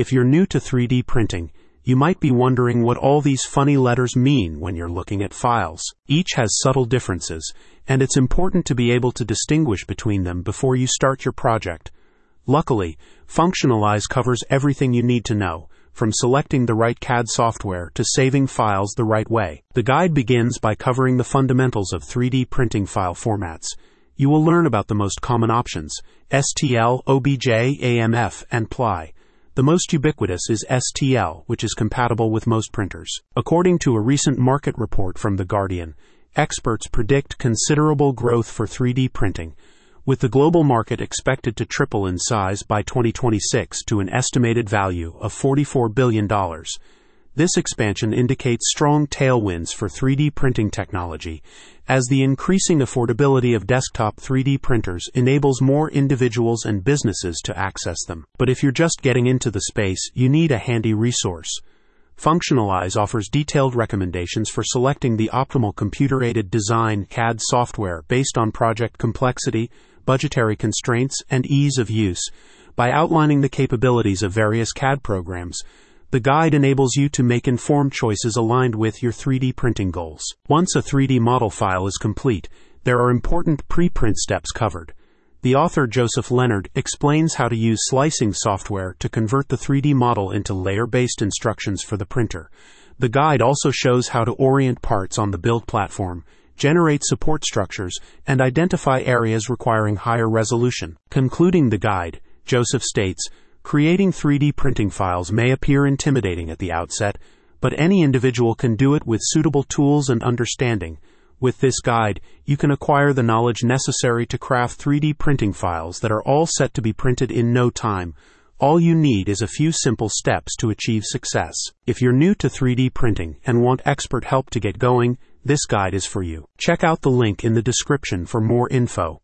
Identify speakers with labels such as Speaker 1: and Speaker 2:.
Speaker 1: If you're new to 3D printing, you might be wondering what all these funny letters mean when you're looking at files. Each has subtle differences, and it's important to be able to distinguish between them before you start your project. Luckily, Functionalize covers everything you need to know, from selecting the right CAD software to saving files the right way. The guide begins by covering the fundamentals of 3D printing file formats. You will learn about the most common options STL, OBJ, AMF, and PLY. The most ubiquitous is STL, which is compatible with most printers. According to a recent market report from The Guardian, experts predict considerable growth for 3D printing, with the global market expected to triple in size by 2026 to an estimated value of $44 billion. This expansion indicates strong tailwinds for 3D printing technology, as the increasing affordability of desktop 3D printers enables more individuals and businesses to access them. But if you're just getting into the space, you need a handy resource. Functionalize offers detailed recommendations for selecting the optimal computer aided design CAD software based on project complexity, budgetary constraints, and ease of use. By outlining the capabilities of various CAD programs, the guide enables you to make informed choices aligned with your 3D printing goals. Once a 3D model file is complete, there are important preprint steps covered. The author Joseph Leonard explains how to use slicing software to convert the 3D model into layer based instructions for the printer. The guide also shows how to orient parts on the build platform, generate support structures, and identify areas requiring higher resolution. Concluding the guide, Joseph states Creating 3D printing files may appear intimidating at the outset, but any individual can do it with suitable tools and understanding. With this guide, you can acquire the knowledge necessary to craft 3D printing files that are all set to be printed in no time. All you need is a few simple steps to achieve success. If you're new to 3D printing and want expert help to get going, this guide is for you. Check out the link in the description for more info.